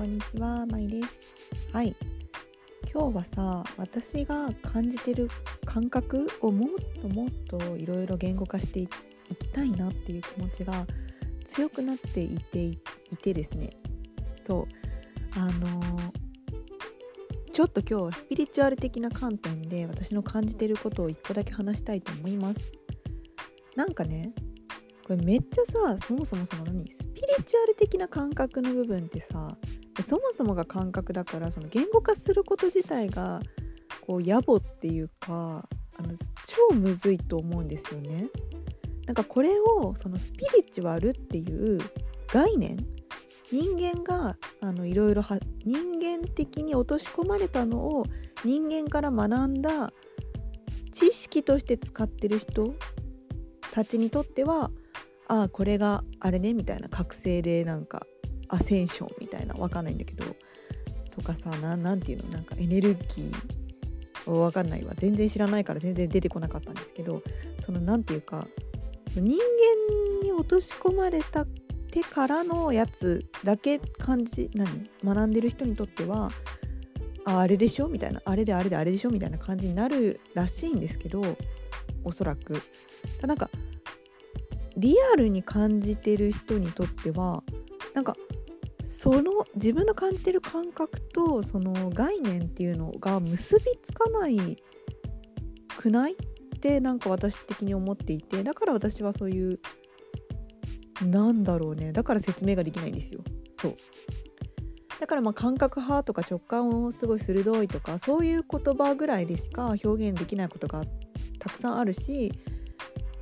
こんにちは、まいです。はい。今日はさ、私が感じてる感覚をもっともっといろいろ言語化していきたいなっていう気持ちが強くなっていていてですね。そう。あのー、ちょっと今日はスピリチュアル的な観点で私の感じてることを一個だけ話したいと思います。なんかね、これめっちゃさそもそもその何？スピリチュアル的な感覚の部分ってさそもそもが感覚だからその言語化すること自体がこう野暮っていうかあの超むずいと思うんですよね。なんかこれをそのスピリチュアルっていう概念人間があのいろいろ人間的に落とし込まれたのを人間から学んだ知識として使ってる人たちにとってはああこれがあれねみたいな覚醒でなんかアセンションみたいなわかんないんだけどとかさ何ていうの？なんかエネルギーわかんないわ。全然知らないから全然出てこなかったんですけどその何ていうか人間に落とし込まれたてからのやつだけ感じ何？学んでる人にとってはああれでしょ？みたいな。あれであれであれでしょ？みたいな感じになるらしいんですけどおそらく。なんかリアルに感じてる人にとってはなんかその自分の感じてる感覚とその概念っていうのが結びつかないくない？ってなんか私的に思っていてだから私はそういうなんだろうね。だから説明ができないんですよ。そう。だからまあ感覚派とか直感をすごい鋭いとかそういう言葉ぐらいでしか表現できないことがたくさんあるし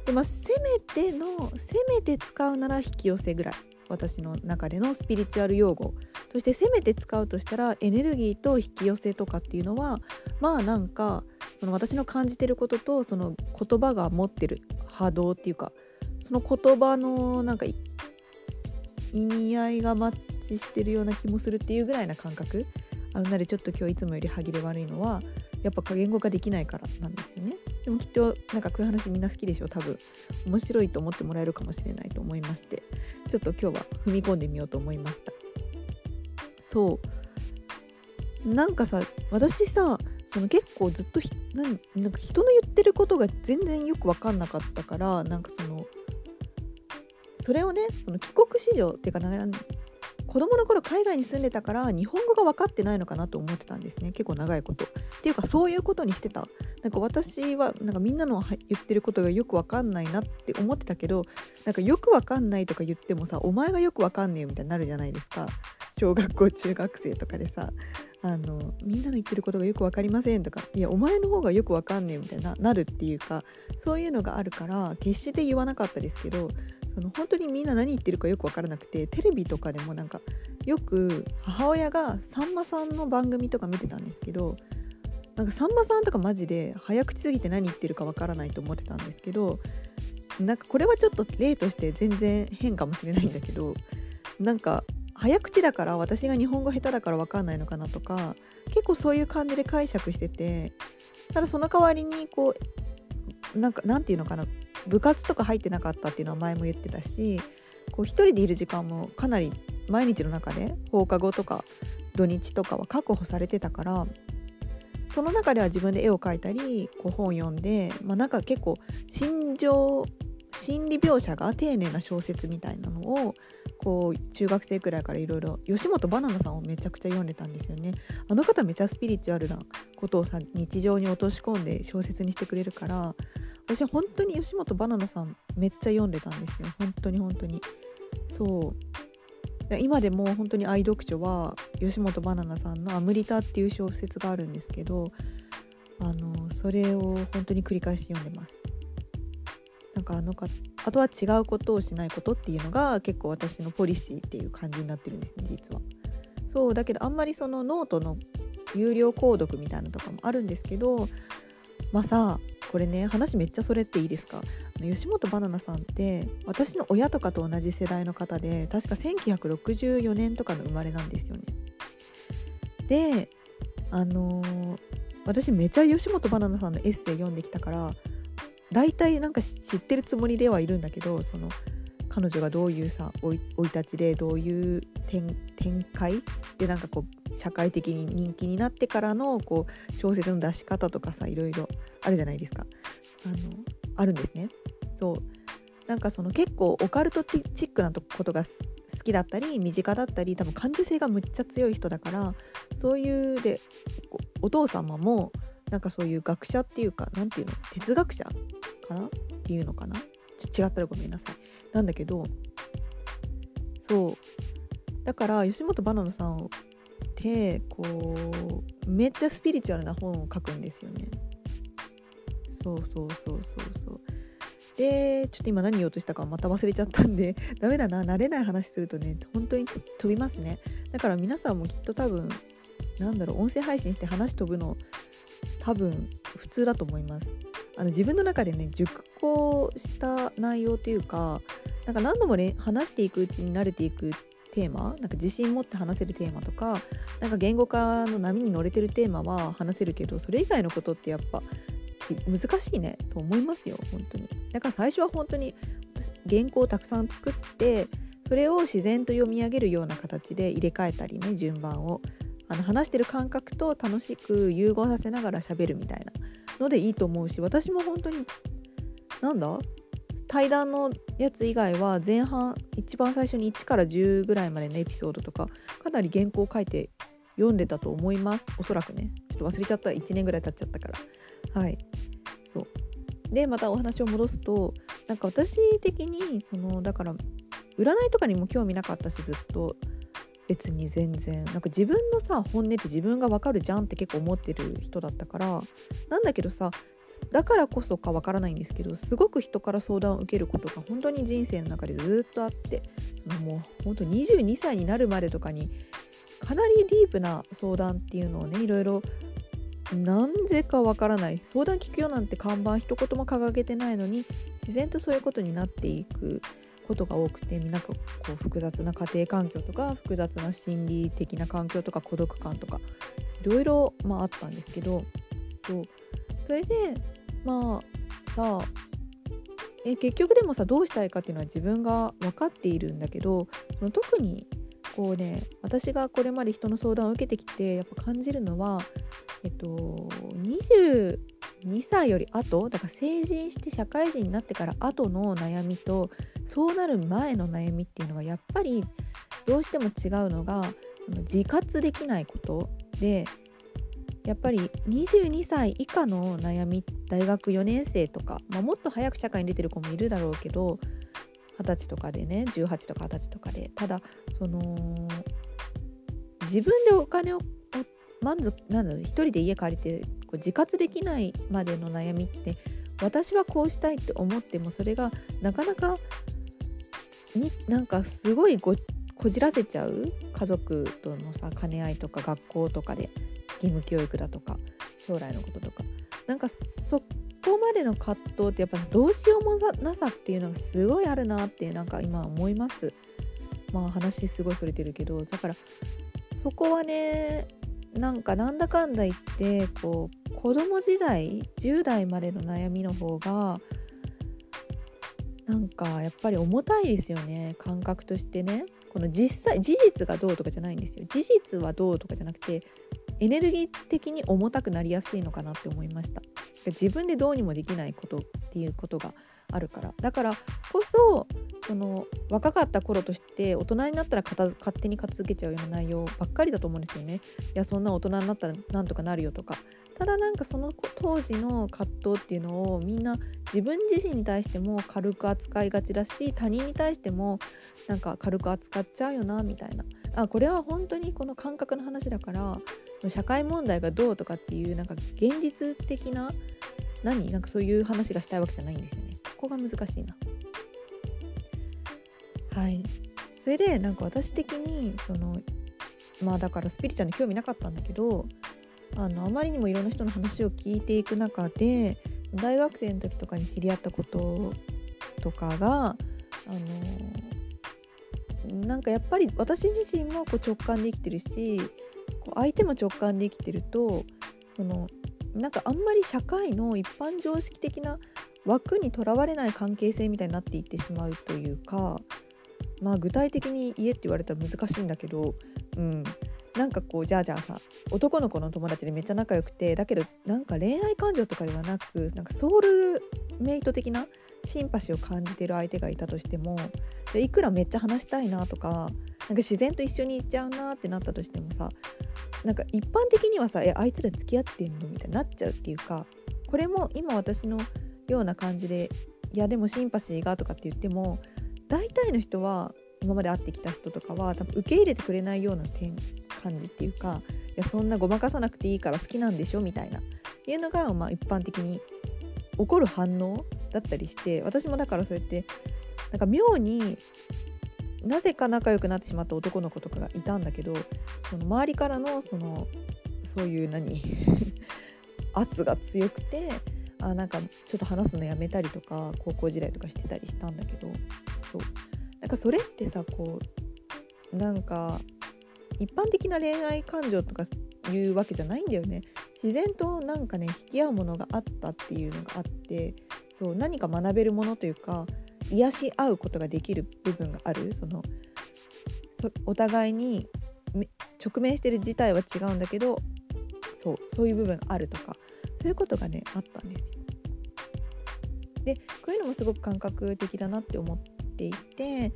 でまあ、せめてのせめて使うなら引き寄せぐらい。私の中でのスピリチュアル用語。そしてせめて使うとしたらエネルギーと引き寄せとかっていうのはまあなんかその私の感じてることとその言葉が持ってる波動っていうかその言葉のなんか意味合いがマッチしてるような気もするっていうぐらいな感覚。あのなでちょっと今日いつもより歯切れ悪いのはやっぱ言語化できないからなんですよね。でもきっとなんかこういう話みんな好きでしょ多分。面白いと思ってもらえるかもしれないと思いまして。ちょっと今日は踏み込んでみようと思いました。そう。なんかさ私さその結構ずっとなんなんか人の言ってることが全然よく分かんなかったからなんかそのそれをねその帰国子女っていうか子供の頃海外に住んでたから日本語が分かってないのかなと思ってたんですね。結構長いこと。っていうかそういうことにしてた。なんか私はなんかみんなの言ってることがよく分かんないなって思ってたけどなんかよく分かんないとか言ってもさお前がよく分かんねえよみたいになるじゃないですか。小学校中学生とかでさ。あのみんなの言ってることがよく分かりませんとか。いやお前の方がよく分かんねえみたいななるっていうかそういうのがあるから決して言わなかったですけどその本当にみんな何言ってるかよく分からなくてテレビとかでもなんかよく母親がさんまさんの番組とか見てたんですけどなんかさんまさんとかマジで早口すぎて何言ってるか分からないと思ってたんですけどなんかこれはちょっと例として全然変かもしれないんだけどなんか早口だから私が日本語下手だから分かんないのかなとか結構そういう感じで解釈しててただその代わりにこうなんかなんていうのかな部活とか入ってなかったっていうのは前も言ってたしこう一人でいる時間もかなり毎日の中で放課後とか土日とかは確保されてたからその中では自分で絵を描いたりこう本読んで、まあ、なんか結構心情心理描写が丁寧な小説みたいなのをこう中学生くらいからいろいろ吉本ばななさんをめちゃくちゃ読んでたんですよね。あの方めちゃスピリチュアルなことをさ日常に落とし込んで小説にしてくれるから私本当に吉本ばななさんめっちゃ読んでたんですよ。本当に本当に。そう。今でも本当に愛読書は吉本ばななさんの「アムリタ」っていう小説があるんですけどあのそれを本当に繰り返し読んでます。なんかあのかあとは違うことをしないことっていうのが結構私のポリシーっていう感じになってるんですね実は。そうだけどあんまりそのノートの有料購読みたいなのとかもあるんですけどまあさこれね話めっちゃそれていいですか？吉本ばななさんって私の親とかと同じ世代の方で確か1964年とかの生まれなんですよね。であのー、私めちゃ吉本ばななさんのエッセイ読んできたから大体なんか知ってるつもりではいるんだけどその彼女がどういうさ生い立ちでどういう展開でなんかこう社会的に人気になってからのこう小説の出し方とかさいろいろあるじゃないですか。あのあるんですね。そう。なんかその結構オカルトチックなことが好きだったり身近だったり多分感受性がむっちゃ強い人だからそういうでお父様もなんかそういう学者っていうか何ていうの哲学者かな？っていうのかな？ちょ違ったらごめんなさい。なんだけどそう。だから吉本ばななさんってこうめっちゃスピリチュアルな本を書くんですよね。そうそうそうそうそう。でちょっと今何言おうとしたかまた忘れちゃったんで ダメだな慣れない話するとね本当に飛びますね。だから皆さんもきっと多分なんだろう音声配信して話飛ぶの多分普通だと思います。あの自分の中でね熟考した内容っていうかなんか何度も、ね、話していくうちに慣れていくテーマなんか自信持って話せるテーマとかなんか言語化の波に乗れてるテーマは話せるけどそれ以外のことってやっぱ難しいねと思いますよ本当に。だから最初は本当に原稿をたくさん作ってそれを自然と読み上げるような形で入れ替えたりね順番をあの話してる感覚と楽しく融合させながら喋るみたいなのでいいと思うし私も本当になんだ？対談のやつ以外は前半一番最初に1から10ぐらいまでのエピソードとかかなり原稿を書いて読んでたと思います。おそらくね。ちょっと忘れちゃった。1年ぐらい経っちゃったから。はい。そう。でまたお話を戻すとなんか私的にそのだから占いとかにも興味なかったしずっと。別に全然。なんか自分のさ本音って自分が分かるじゃんって結構思ってる人だったからなんだけどさだからこそか分からないんですけどすごく人から相談を受けることが本当に人生の中でずっとあってもう本当22歳になるまでとかにかなりディープな相談っていうのをねいろいろなんでかわからない。相談聞くよなんて看板一言も掲げてないのに自然とそういうことになっていく。ことが多くてなんかこう複雑な家庭環境とか複雑な心理的な環境とか孤独感とかいろいろ、あ、ったんですけどそう。それでまあさえ結局でもさどうしたいかっていうのは自分が分かっているんだけど特にこうね私がこれまで人の相談を受けてきてやっぱ感じるのはえっと22歳より後だから成人して社会人になってから後の悩みとそうなる前の悩みっていうのはやっぱりどうしても違うのが自活できないことでやっぱり22歳以下の悩み大学4年生とか、まあ、もっと早く社会に出てる子もいるだろうけど20歳とかでね18とか20歳とかでただその自分でお金を満足なんだろう一人で家借りてこう自活できないまでの悩みって私はこうしたいって思ってもそれがなかなかになんかすごいこじらせちゃう家族とのさ兼ね合いとか学校とかで義務教育だとか将来のこととか。なんかそこまでの葛藤ってやっぱどうしようもなさっていうのがすごいあるなってなんか今思います。まあ話すごいそれてるけどだからそこはねなんかなんだかんだ言ってこう子供時代10代までの悩みの方がなんかやっぱり重たいですよね感覚としてね。この実際事実がどうとかじゃないんですよ。事実はどうとかじゃなくてエネルギー的に重たくなりやすいのかなって思いました。自分でどうにもできないことっていうことがあるから。だからこそその若かった頃として大人になったら勝手に片付けちゃうような内容ばっかりだと思うんですよね。いやそんな大人になったらなんとかなるよとか。ただなんかその当時の葛藤っていうのをみんな自分自身に対しても軽く扱いがちだし他人に対してもなんか軽く扱っちゃうよなみたいな。あこれは本当にこの感覚の話だから社会問題がどうとかっていうなんか現実的な何？なんかそういう話がしたいわけじゃないんですよね。ここが難しいな。はい。それでなんか私的にそのまあだからスピリチュアルに興味なかったんだけどあのあまりにもいろんな人の話を聞いていく中で大学生の時とかに知り合ったこととかがあのなんかやっぱり私自身もこう直感で生きてるしこう相手も直感で生きてるとそのなんかあんまり社会の一般常識的な枠にとらわれない関係性みたいになっていってしまうというかまあ具体的に言えって言われたら難しいんだけど、うん、なんかこうじゃあじゃあさ男の子の友達でめっちゃ仲良くてだけどなんか恋愛感情とかではなくなんかソウルメイト的なシンパシーを感じてる相手がいたとしてもでいくらめっちゃ話したいなとかなんか自然と一緒に行っちゃうなってなったとしてもさなんか一般的にはさえあいつら付き合ってんのみたいになっちゃうっていうかこれも今私のような感じでいやでもシンパシーがとかって言っても大体の人は今まで会ってきた人とかは多分受け入れてくれないような点感じっていうかいやそんなごまかさなくていいから好きなんでしょみたいなっていうのが、まあ、一般的に起こる反応だったりして私もだからそうやってなんか妙になぜか仲良くなってしまった男の子とかがいたんだけどその周りからのそのそういう何 圧が強くてあなんかちょっと話すのやめたりとか高校時代とかしてたりしたんだけどそう。なんかそれってさこうなんか一般的な恋愛感情とかいうわけじゃないんだよね自然となんかね引き合うものがあったっていうのがあってそう何か学べるものというか癒し合うことができる部分があるそのお互いに直面してる事態は違うんだけどそうそういう部分があるとかそういうことがねあったんですよ。でこういうのもすごく感覚的だなって思っていて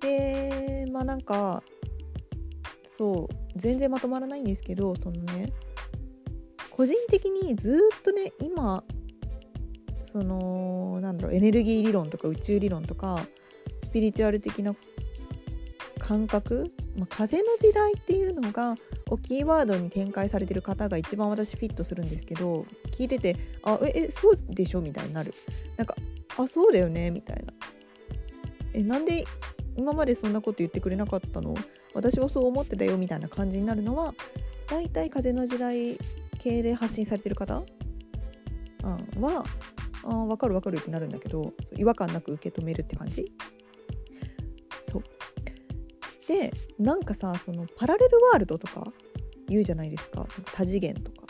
でまあなんかそう全然まとまらないんですけどそのね個人的にずっとね今そのなんだろうエネルギー理論とか宇宙理論とかスピリチュアル的な感覚、まあ、風の時代っていうのがをキーワードに展開されてる方が一番私フィットするんですけど聞いててあえそうでしょ？みたいになる。なんかあそうだよね？みたいな。えなんで今までそんなこと言ってくれなかったの？私はそう思ってたよみたいな感じになるのは大体風の時代系で発信されてる方、うん、はあ分かる分かるってなるんだけど違和感なく受け止めるって感じ。そう。でなんかさそのパラレルワールドとか言うじゃないですか。多次元とか。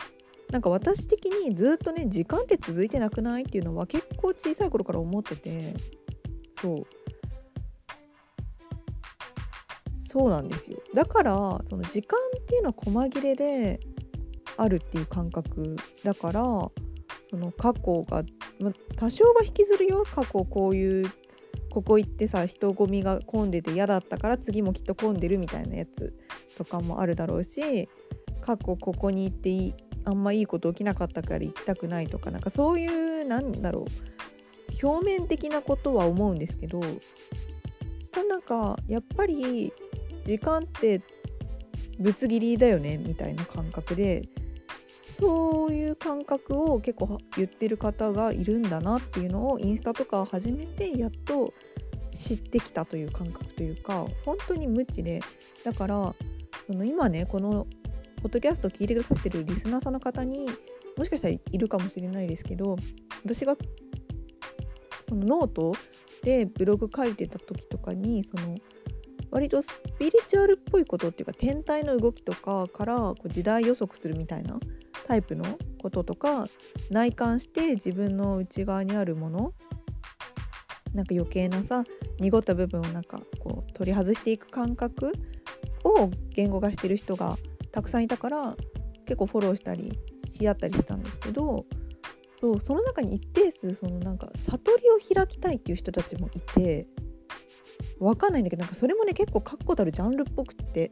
なんか私的にずっとね時間って続いてなくないっていうのは結構小さい頃から思っててそう。そうなんですよ。だからその時間っていうのは細切れであるっていう感覚だからその過去が、ま、多少は引きずるよ。過去こういうここ行ってさ人混みが混んでて嫌だったから次もきっと混んでるみたいなやつとかもあるだろうし過去ここに行っていいあんまいいこと起きなかったから行きたくないとかなんかそういうなんだろう。表面的なことは思うんですけどなんかやっぱり時間ってぶつ切りだよねみたいな感覚でそういう感覚を結構言ってる方がいるんだなっていうのをインスタとかを始めてやっと知ってきたという感覚というか本当に無知でだからその今ねこのポッドキャストを聞いてくださってるリスナーさんの方にもしかしたらいるかもしれないですけど私がそのノートでブログ書いてた時とかにその割とスピリチュアルっぽいことっていうか天体の動きとかからこう時代予測するみたいなタイプのこととか内観して自分の内側にあるものなんか余計なさ濁った部分をなんかこう取り外していく感覚を言語化してる人がたくさんいたから結構フォローしたりし合ったりしたんですけどそうその中に一定数そのなんか悟りを開きたいっていう人たちもいてわかんないんだけどなんかそれもね結構確固たるジャンルっぽくって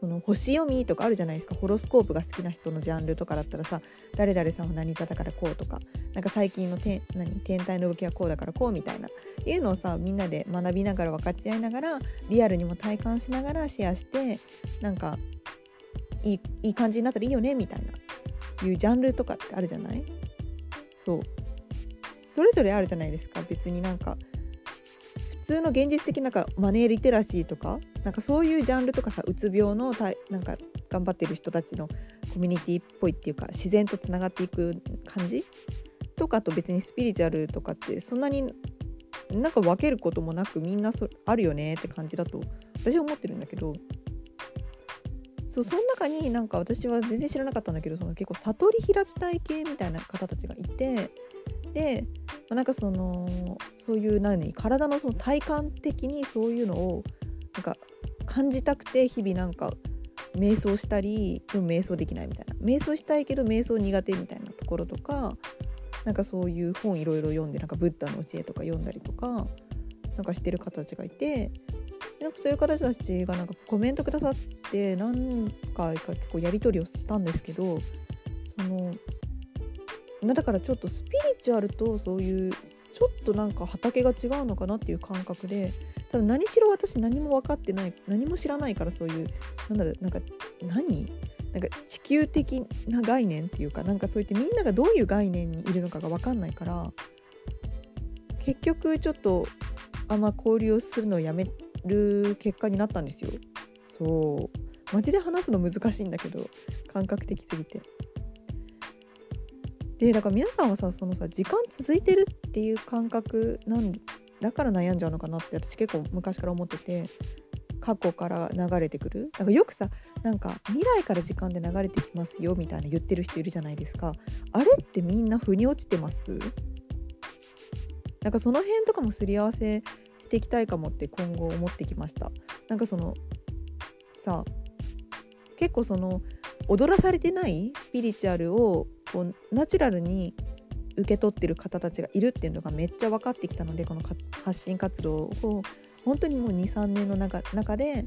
その星読みとかあるじゃないですか。ホロスコープが好きな人のジャンルとかだったらさ誰々さんは何座だからこうとかなんか最近の天何天体の動きはこうだからこうみたいな。いうのをさみんなで学びながら分かち合いながらリアルにも体感しながらシェアしてなんかいいいい感じになったらいいよねみたいな。いうジャンルとかってあるじゃない？そう。それぞれあるじゃないですか。別になんか通の現実的なんかマネーリテラシーとかなんかそういうジャンルとかさうつ病のたなんか頑張ってる人たちのコミュニティっぽいっていうか自然とつながっていく感じ？とかと別にスピリチュアルとかってそんなになんか分けることもなくみんなそあるよねって感じだと私は思ってるんだけどそうその中になんか私は全然知らなかったんだけどその結構悟り開きたい系みたいな方たちがいてでまあ、なんかそのそういう何体のその体感的にそういうのをなんか感じたくて日々なんか瞑想したりでも瞑想できないみたいな。瞑想したいけど瞑想苦手みたいなところとかなんかそういう本いろいろ読んでなんかブッダの教えとか読んだりとかなんかしてる方たちがいてなんかそういう方たちがなんかコメントくださって何回か結構やり取りをしたんですけどそのだからちょっとスピリチュアルとそういうちょっとなんか畑が違うのかなっていう感覚でただ何しろ私何も分かってない何も知らないからそういうなんだろうなんか何？なんか地球的な概念っていうかなんかそういってみんながどういう概念にいるのかが分かんないから結局ちょっとあんま交流をするのをやめる結果になったんですよ。そうマジで話すの難しいんだけど感覚的すぎて。でだから皆さんはさそのさ時間続いてるっていう感覚なんだから悩んじゃうのかなって私結構昔から思ってて過去から流れてくる。なんかよくさなんか未来から時間で流れてきますよみたいな言ってる人いるじゃないですか。あれってみんな腑に落ちてます？なんかその辺とかもすり合わせしていきたいかもって今後思ってきました。なんかそのさ結構その踊らされてないスピリチュアルをこうナチュラルに受け取ってる方たちがいるっていうのがめっちゃ分かってきたのでこの発信活動を。本当にもう23年の中中で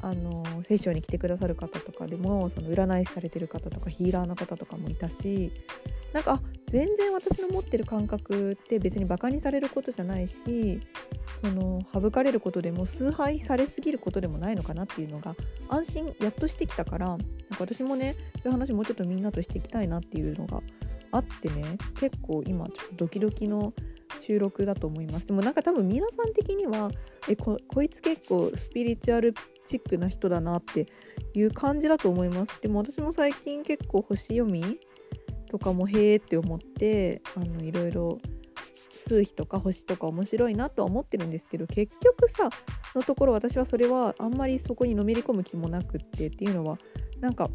あのセッションに来てくださる方とかでもその占い師されてる方とかヒーラーの方とかもいたしなんか全然私の持ってる感覚って別にバカにされることじゃないしその省かれることでも崇拝されすぎることでもないのかなっていうのが安心やっとしてきたからなんか私もねそういう話もうちょっとみんなとしていきたいなっていうのがあってね結構今ちょっとドキドキの収録だと思います。でもなんか多分皆さん的にはえこいつ結構スピリチュアルチックな人だなっていう感じだと思います。でも私も最近結構星読みとかもへえって思ってあのいろいろ数比とか星とか面白いなとは思ってるんですけど結局さのところ私はそれはあんまりそこにのめり込む気もなくってっていうのはなんか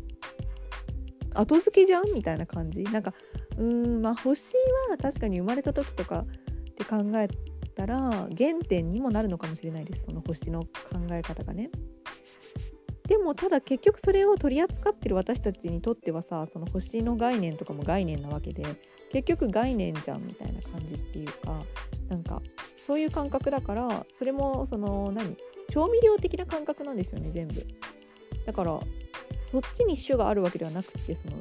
後付けじゃんみたいな感じ？なんかうーんまあ星は確かに生まれた時とかって考えたら原点にもなるのかもしれないですその星の考え方がね。でもただ結局それを取り扱ってる私たちにとってはさその星の概念とかも概念なわけで結局概念じゃんみたいな感じっていうかなんかそういう感覚だからそれもその何調味料的な感覚なんですよね全部。だからそっちに主があるわけではなくてその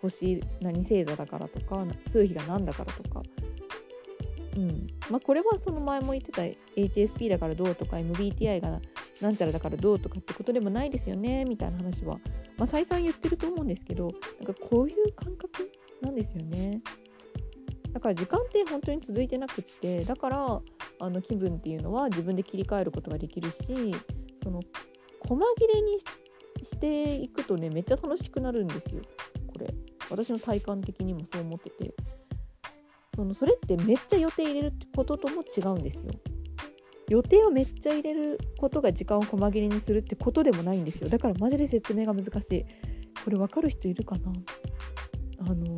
星何星座だからとか数比が何だからとか。うん。まあこれはその前も言ってた HSP だからどうとか MBTI がなんちゃらだからどうとかってことでもないですよねみたいな話は、まあ、再三言ってると思うんですけどなんかこういう感覚なんですよね。だから時間って本当に続いてなくってだからあの気分っていうのは自分で切り替えることができるしその細切れにしていくとねめっちゃ楽しくなるんですよ。これ。私の体感的にもそう思ってて。そのそれってめっちゃ予定入れるってこととも違うんですよ。予定をめっちゃ入れることが時間を細切れにするってことでもないんですよ。だからマジで説明が難しい。これ分かる人いるかな？あの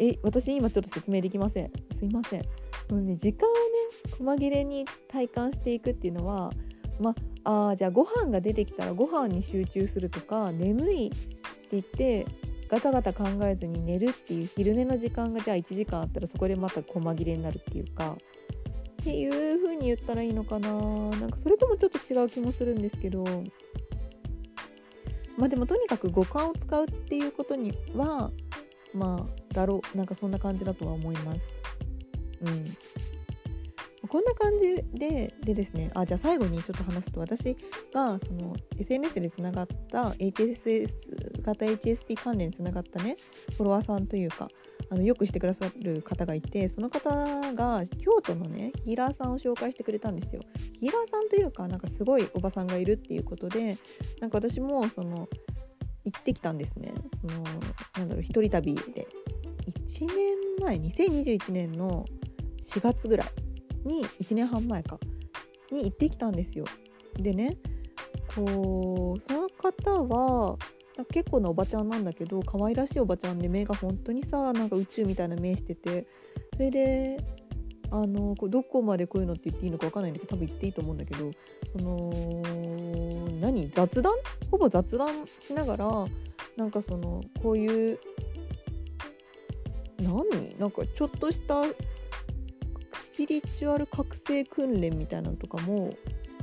え私今ちょっと説明できません。すいません。もうね時間をね細切れに体感していくっていうのはまああじゃあご飯が出てきたらご飯に集中するとか眠いって言ってガタガタ考えずに寝るっていう昼寝の時間がじゃあ1時間あったらそこでまた細切れになるっていうかっていう風に言ったらいいのかな。なんかそれともちょっと違う気もするんですけど。まあでもとにかく五感を使うっていうことにはまあだろう。なんかそんな感じだとは思います。うん。こんな感じででですね。あじゃあ最後にちょっと話すと私がその SNS でつながった HSS 型 HSP 関連につながったねフォロワーさんというかあのよくしてくださる方がいてその方が京都のねヒーラーさんを紹介してくれたんですよ。ヒーラーさんというかなんかすごいおばさんがいるっていうことでなんか私もその行ってきたんですね。そのなんだろう一人旅で。1年前2021年の4月ぐらいに1年半前かに行ってきたんですよ。でねこうその方は結構なおばちゃんなんだけど可愛らしいおばちゃんで目が本当にさなんか宇宙みたいな目しててそれであのこどこまでこういうのって言っていいのか分かんないんだけど多分言っていいと思うんだけどその何？雑談？ほぼ雑談しながらなんかそのこういう何？なんかちょっとしたスピリチュアル覚醒訓練みたいなのとかも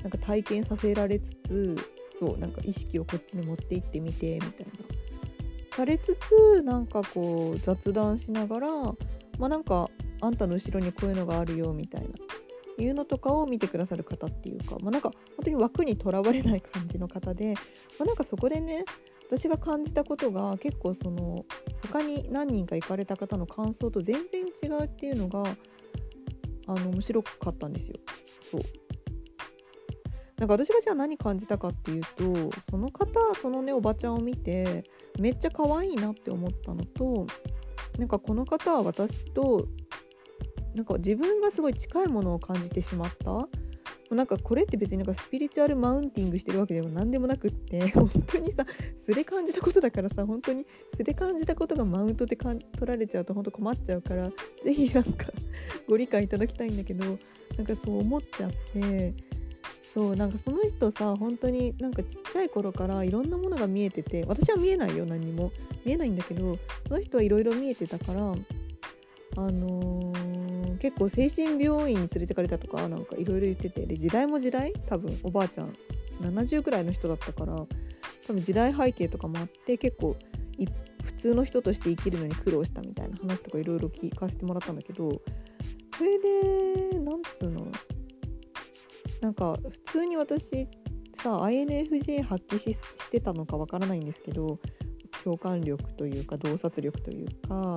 なんか体験させられつつそうなんか意識をこっちに持っていってみてみたいな。されつつなんかこう雑談しながらまあなんかあんたの後ろにこういうのがあるよみたいな。いうのとかを見てくださる方っていうか、まあ、なんか本当に枠にとらわれない感じの方で、まあ、なんかそこでね私が感じたことが結構その他に何人か行かれた方の感想と全然違うっていうのがあの面白かったんですよ。そう。なんか私がじゃあ何感じたかっていうとその方そのねおばちゃんを見てめっちゃ可愛いなって思ったのとなんかこの方は私となんか自分がすごい近いものを感じてしまった。なんかこれって別になんかスピリチュアルマウンティングしてるわけでも何でもなくって 本当にさ素で感じたことだからさ本当に素で感じたことがマウントでかん取られちゃうと本当困っちゃうから是非なんかご理解いただきたいんだけどなんかそう思っちゃってそうなんかその人さ本当になんかちっちゃい頃からいろんなものが見えてて私は見えないよ何にも。見えないんだけどその人はいろいろ見えてたからあのー、結構精神病院に連れてかれたとかなんかいろいろ言っててで時代も時代？多分おばあちゃん70ぐらいの人だったから多分時代背景とかもあって結構普通の人として生きるのに苦労したみたいな話とかいろいろ聞かせてもらったんだけどそれでなんつうの？なんか普通に私さ INFJ 発揮してたのかわからないんですけど共感力というか洞察力というか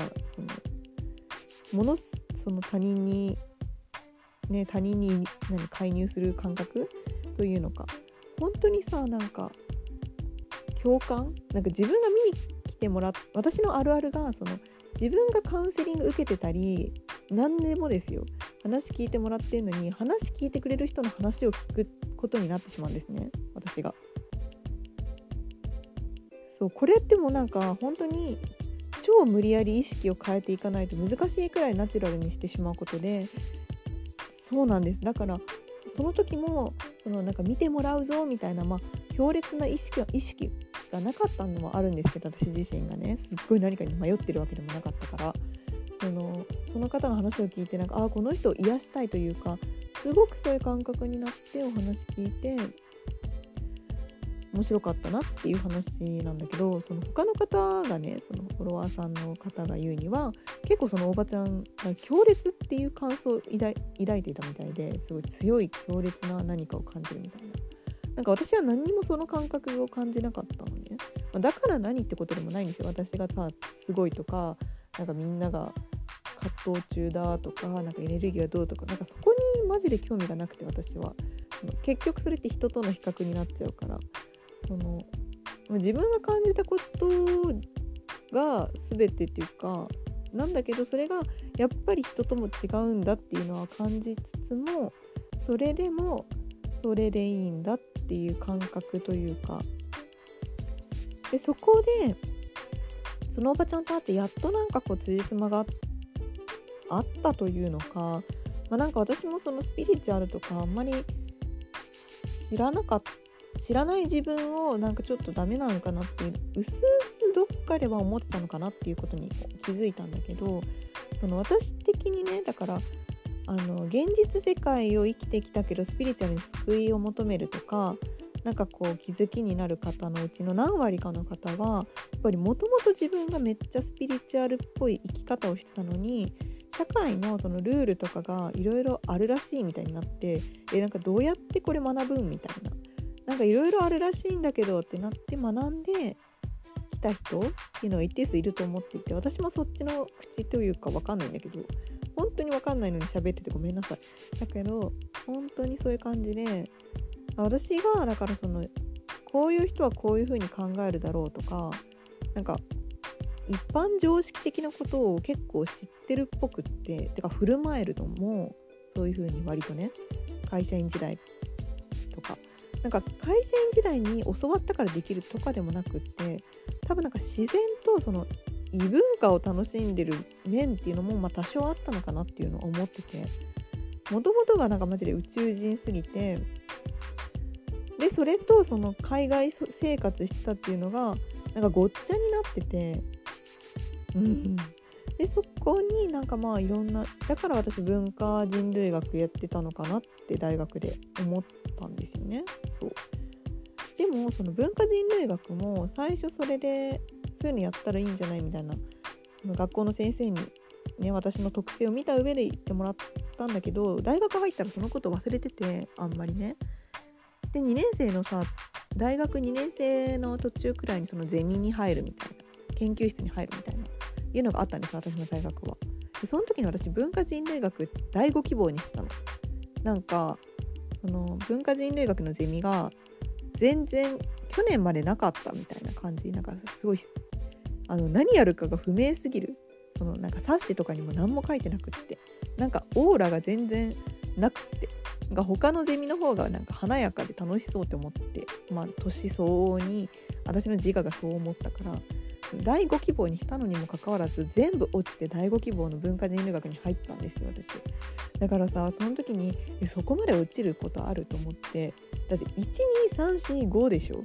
そのものその他人にね他人に何介入する感覚というのか。本当にさなんか共感？なんか自分が見に来てもらっ私のあるあるがその自分がカウンセリング受けてたり何でもですよ。話聞いてもらってるのに話聞いてくれる人の話を聞くことになってしまうんですね。私が。そうこれってもなんか本当に超無理やり意識を変えていかないと難しいくらいナチュラルにしてしまうことでそうなんです。だからその時もそのなんか見てもらうぞみたいな、まあ、強烈な意識意識がなかったのもあるんですけど私自身がね。すっごい何かに迷ってるわけでもなかったから。そのその方の話を聞いてなんかあこの人を癒したいというかすごくそういう感覚になってお話聞いて面白かったなっていう話なんだけどその他の方がねそのフォロワーさんの方が言うには結構そのおばちゃんが強烈っていう感想を抱いていたみたいですごい強い強烈な何かを感じるみたいな。なんか私は何にもその感覚を感じなかったのね。だから何ってことでもないんですよ。私がさすごいとかなんかみんなが葛藤中だとかなんかエネルギーがどうとかなんかそこにマジで興味がなくて私は。結局それって人との比較になっちゃうから。その自分が感じたことが全てっていうかなんだけどそれがやっぱり人とも違うんだっていうのは感じつつもそれでもそれでいいんだっていう感覚というか。でそこでそのおばちゃんと会ってやっとなんかこう辻褄があってあったというのか、まあ、か私もそのスピリチュアルとかあんまり知らなかった知らない自分をなんかちょっとダメなのかなっていううすうすどっかでは思ってたのかなっていうことに気づいたんだけどその私的にねだからあの現実世界を生きてきたけどスピリチュアルに救いを求めるとかなんかこう気づきになる方のうちの何割かの方はやっぱりもともと自分がめっちゃスピリチュアルっぽい生き方をしてたのに社会のそのルールとかがいろいろあるらしいみたいになってえなんかどうやってこれ学ぶんみたいな。なんかいろいろあるらしいんだけどってなって学んできた人っていうのが一定数いると思っていて私もそっちの口というか分かんないんだけど本当に分かんないのに喋っててごめんなさい。だけど本当にそういう感じで私がだからそのこういう人はこういうふうに考えるだろうとかなんか一般常識的なことを結構知ってるっぽくっててか振る舞えるのもそういうふうに割とね会社員時代とかなんか会社員時代に教わったからできるとかでもなくって多分なんか自然とその異文化を楽しんでる面っていうのもまあ多少あったのかなっていうのは思っててもともとがなんかマジで宇宙人すぎてでそれとその海外生活してたっていうのがなんかごっちゃになっててうんでそこになんかまあいろんなだから私文化人類学やってたのかなって大学で思ったんですよね。そう。でもその文化人類学も最初それでそういうのやったらいいんじゃないみたいな学校の先生にね私の特性を見た上で言ってもらったんだけど大学入ったらそのこと忘れててあんまりね。で2年生のさ大学2年生の途中くらいにそのゼミに入るみたいな研究室に入るみたいな。いうのがあったんです私の大学は。でその時に私文化人類学第5希望にしてたの。なんかその文化人類学のゼミが全然去年までなかったみたいな感じ。なんかすごいあの何やるかが不明すぎる。そのなんか冊子とかにも何も書いてなくって。なんかオーラが全然なくって。が他のゼミの方がなんか華やかで楽しそうって思ってまあ年相応に私の自我がそう思ったから第5希望にしたのにもかかわらず全部落ちて第5希望の文化人類学に入ったんですよ私。だからさその時にそこまで落ちることあると思ってだって12345でしょ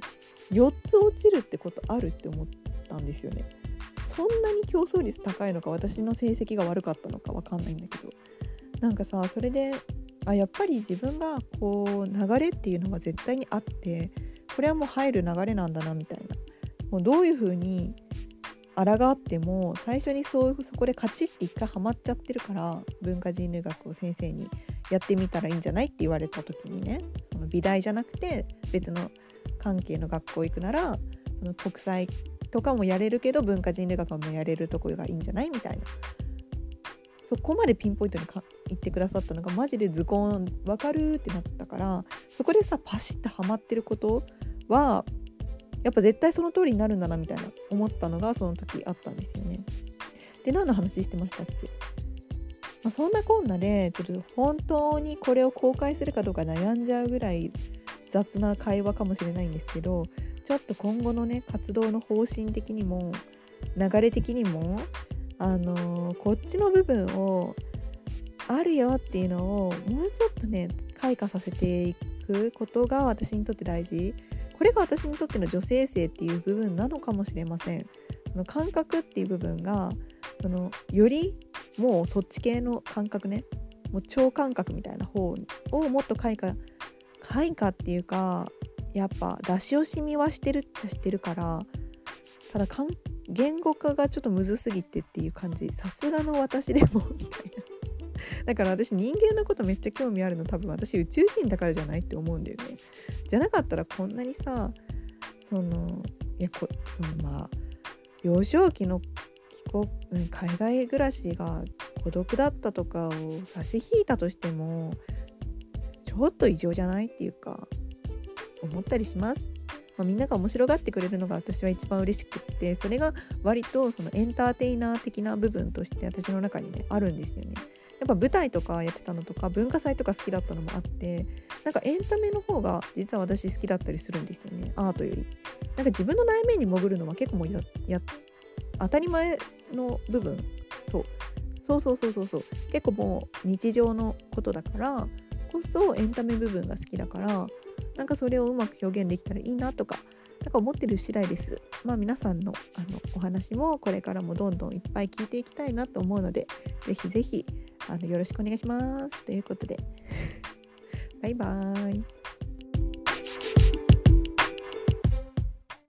？4つ落ちるってことあるって思ったんですよね。そんなに競争率高いのか私の成績が悪かったのか分かんないんだけど。なんかさそれであやっぱり自分がこう流れっていうのが絶対にあってこれはもう入る流れなんだなみたいな。もうどういうふうに抗っても最初にそうそこでカチッて一回ハマっちゃってるから文化人類学を先生にやってみたらいいんじゃないって言われた時にねその美大じゃなくて別の関係の学校行くならその国際とかもやれるけど文化人類学もやれるところがいいんじゃないみたいな。そこまでピンポイントにか言ってくださったのがマジでズコン分かるってなったからそこでさパシッとハマってることはやっぱ絶対その通りになるんだなみたいな思ったのがその時あったんですよね。で何の話してましたっけ、まあ、そんなこんなでちょっと本当にこれを公開するかどうか悩んじゃうぐらい雑な会話かもしれないんですけどちょっと今後のね活動の方針的にも流れ的にもあのー、こっちの部分をあるよっていうのをもうちょっとね開花させていくことが私にとって大事これが私にとっての女性性っていう部分なのかもしれません。その感覚っていう部分がそのよりもうそっち系の感覚ねもう超感覚みたいな方をもっと開花開花っていうかやっぱ出し惜しみはしてるっちゃしてるからただ言語化がちょっとむずすぎてっていう感じさすがの私でもみたいな だから私人間のことめっちゃ興味あるの多分私宇宙人だからじゃないって思うんだよね。じゃなかったらこんなにさそのいやこそのまあ幼少期の帰国海外暮らしが孤独だったとかを差し引いたとしてもちょっと異常じゃないっていうか思ったりします。まあ、みんなが面白がってくれるのが私は一番嬉しくってそれが割とそのエンターテイナー的な部分として私の中にねあるんですよね。やっぱ舞台とかやってたのとか文化祭とか好きだったのもあってなんかエンタメの方が実は私好きだったりするんですよね。アートより。なんか自分の内面に潜るのは結構もうやや当たり前の部分。そう。そうそうそうそうそう。結構もう日常のことだからこそエンタメ部分が好きだからなんかそれをうまく表現できたらいいなとかなんか思ってる次第です。まあ皆さんのあのお話もこれからもどんどんいっぱい聞いていきたいなと思うので、ぜひぜひあのよろしくお願いします。ということで、バイバーイ。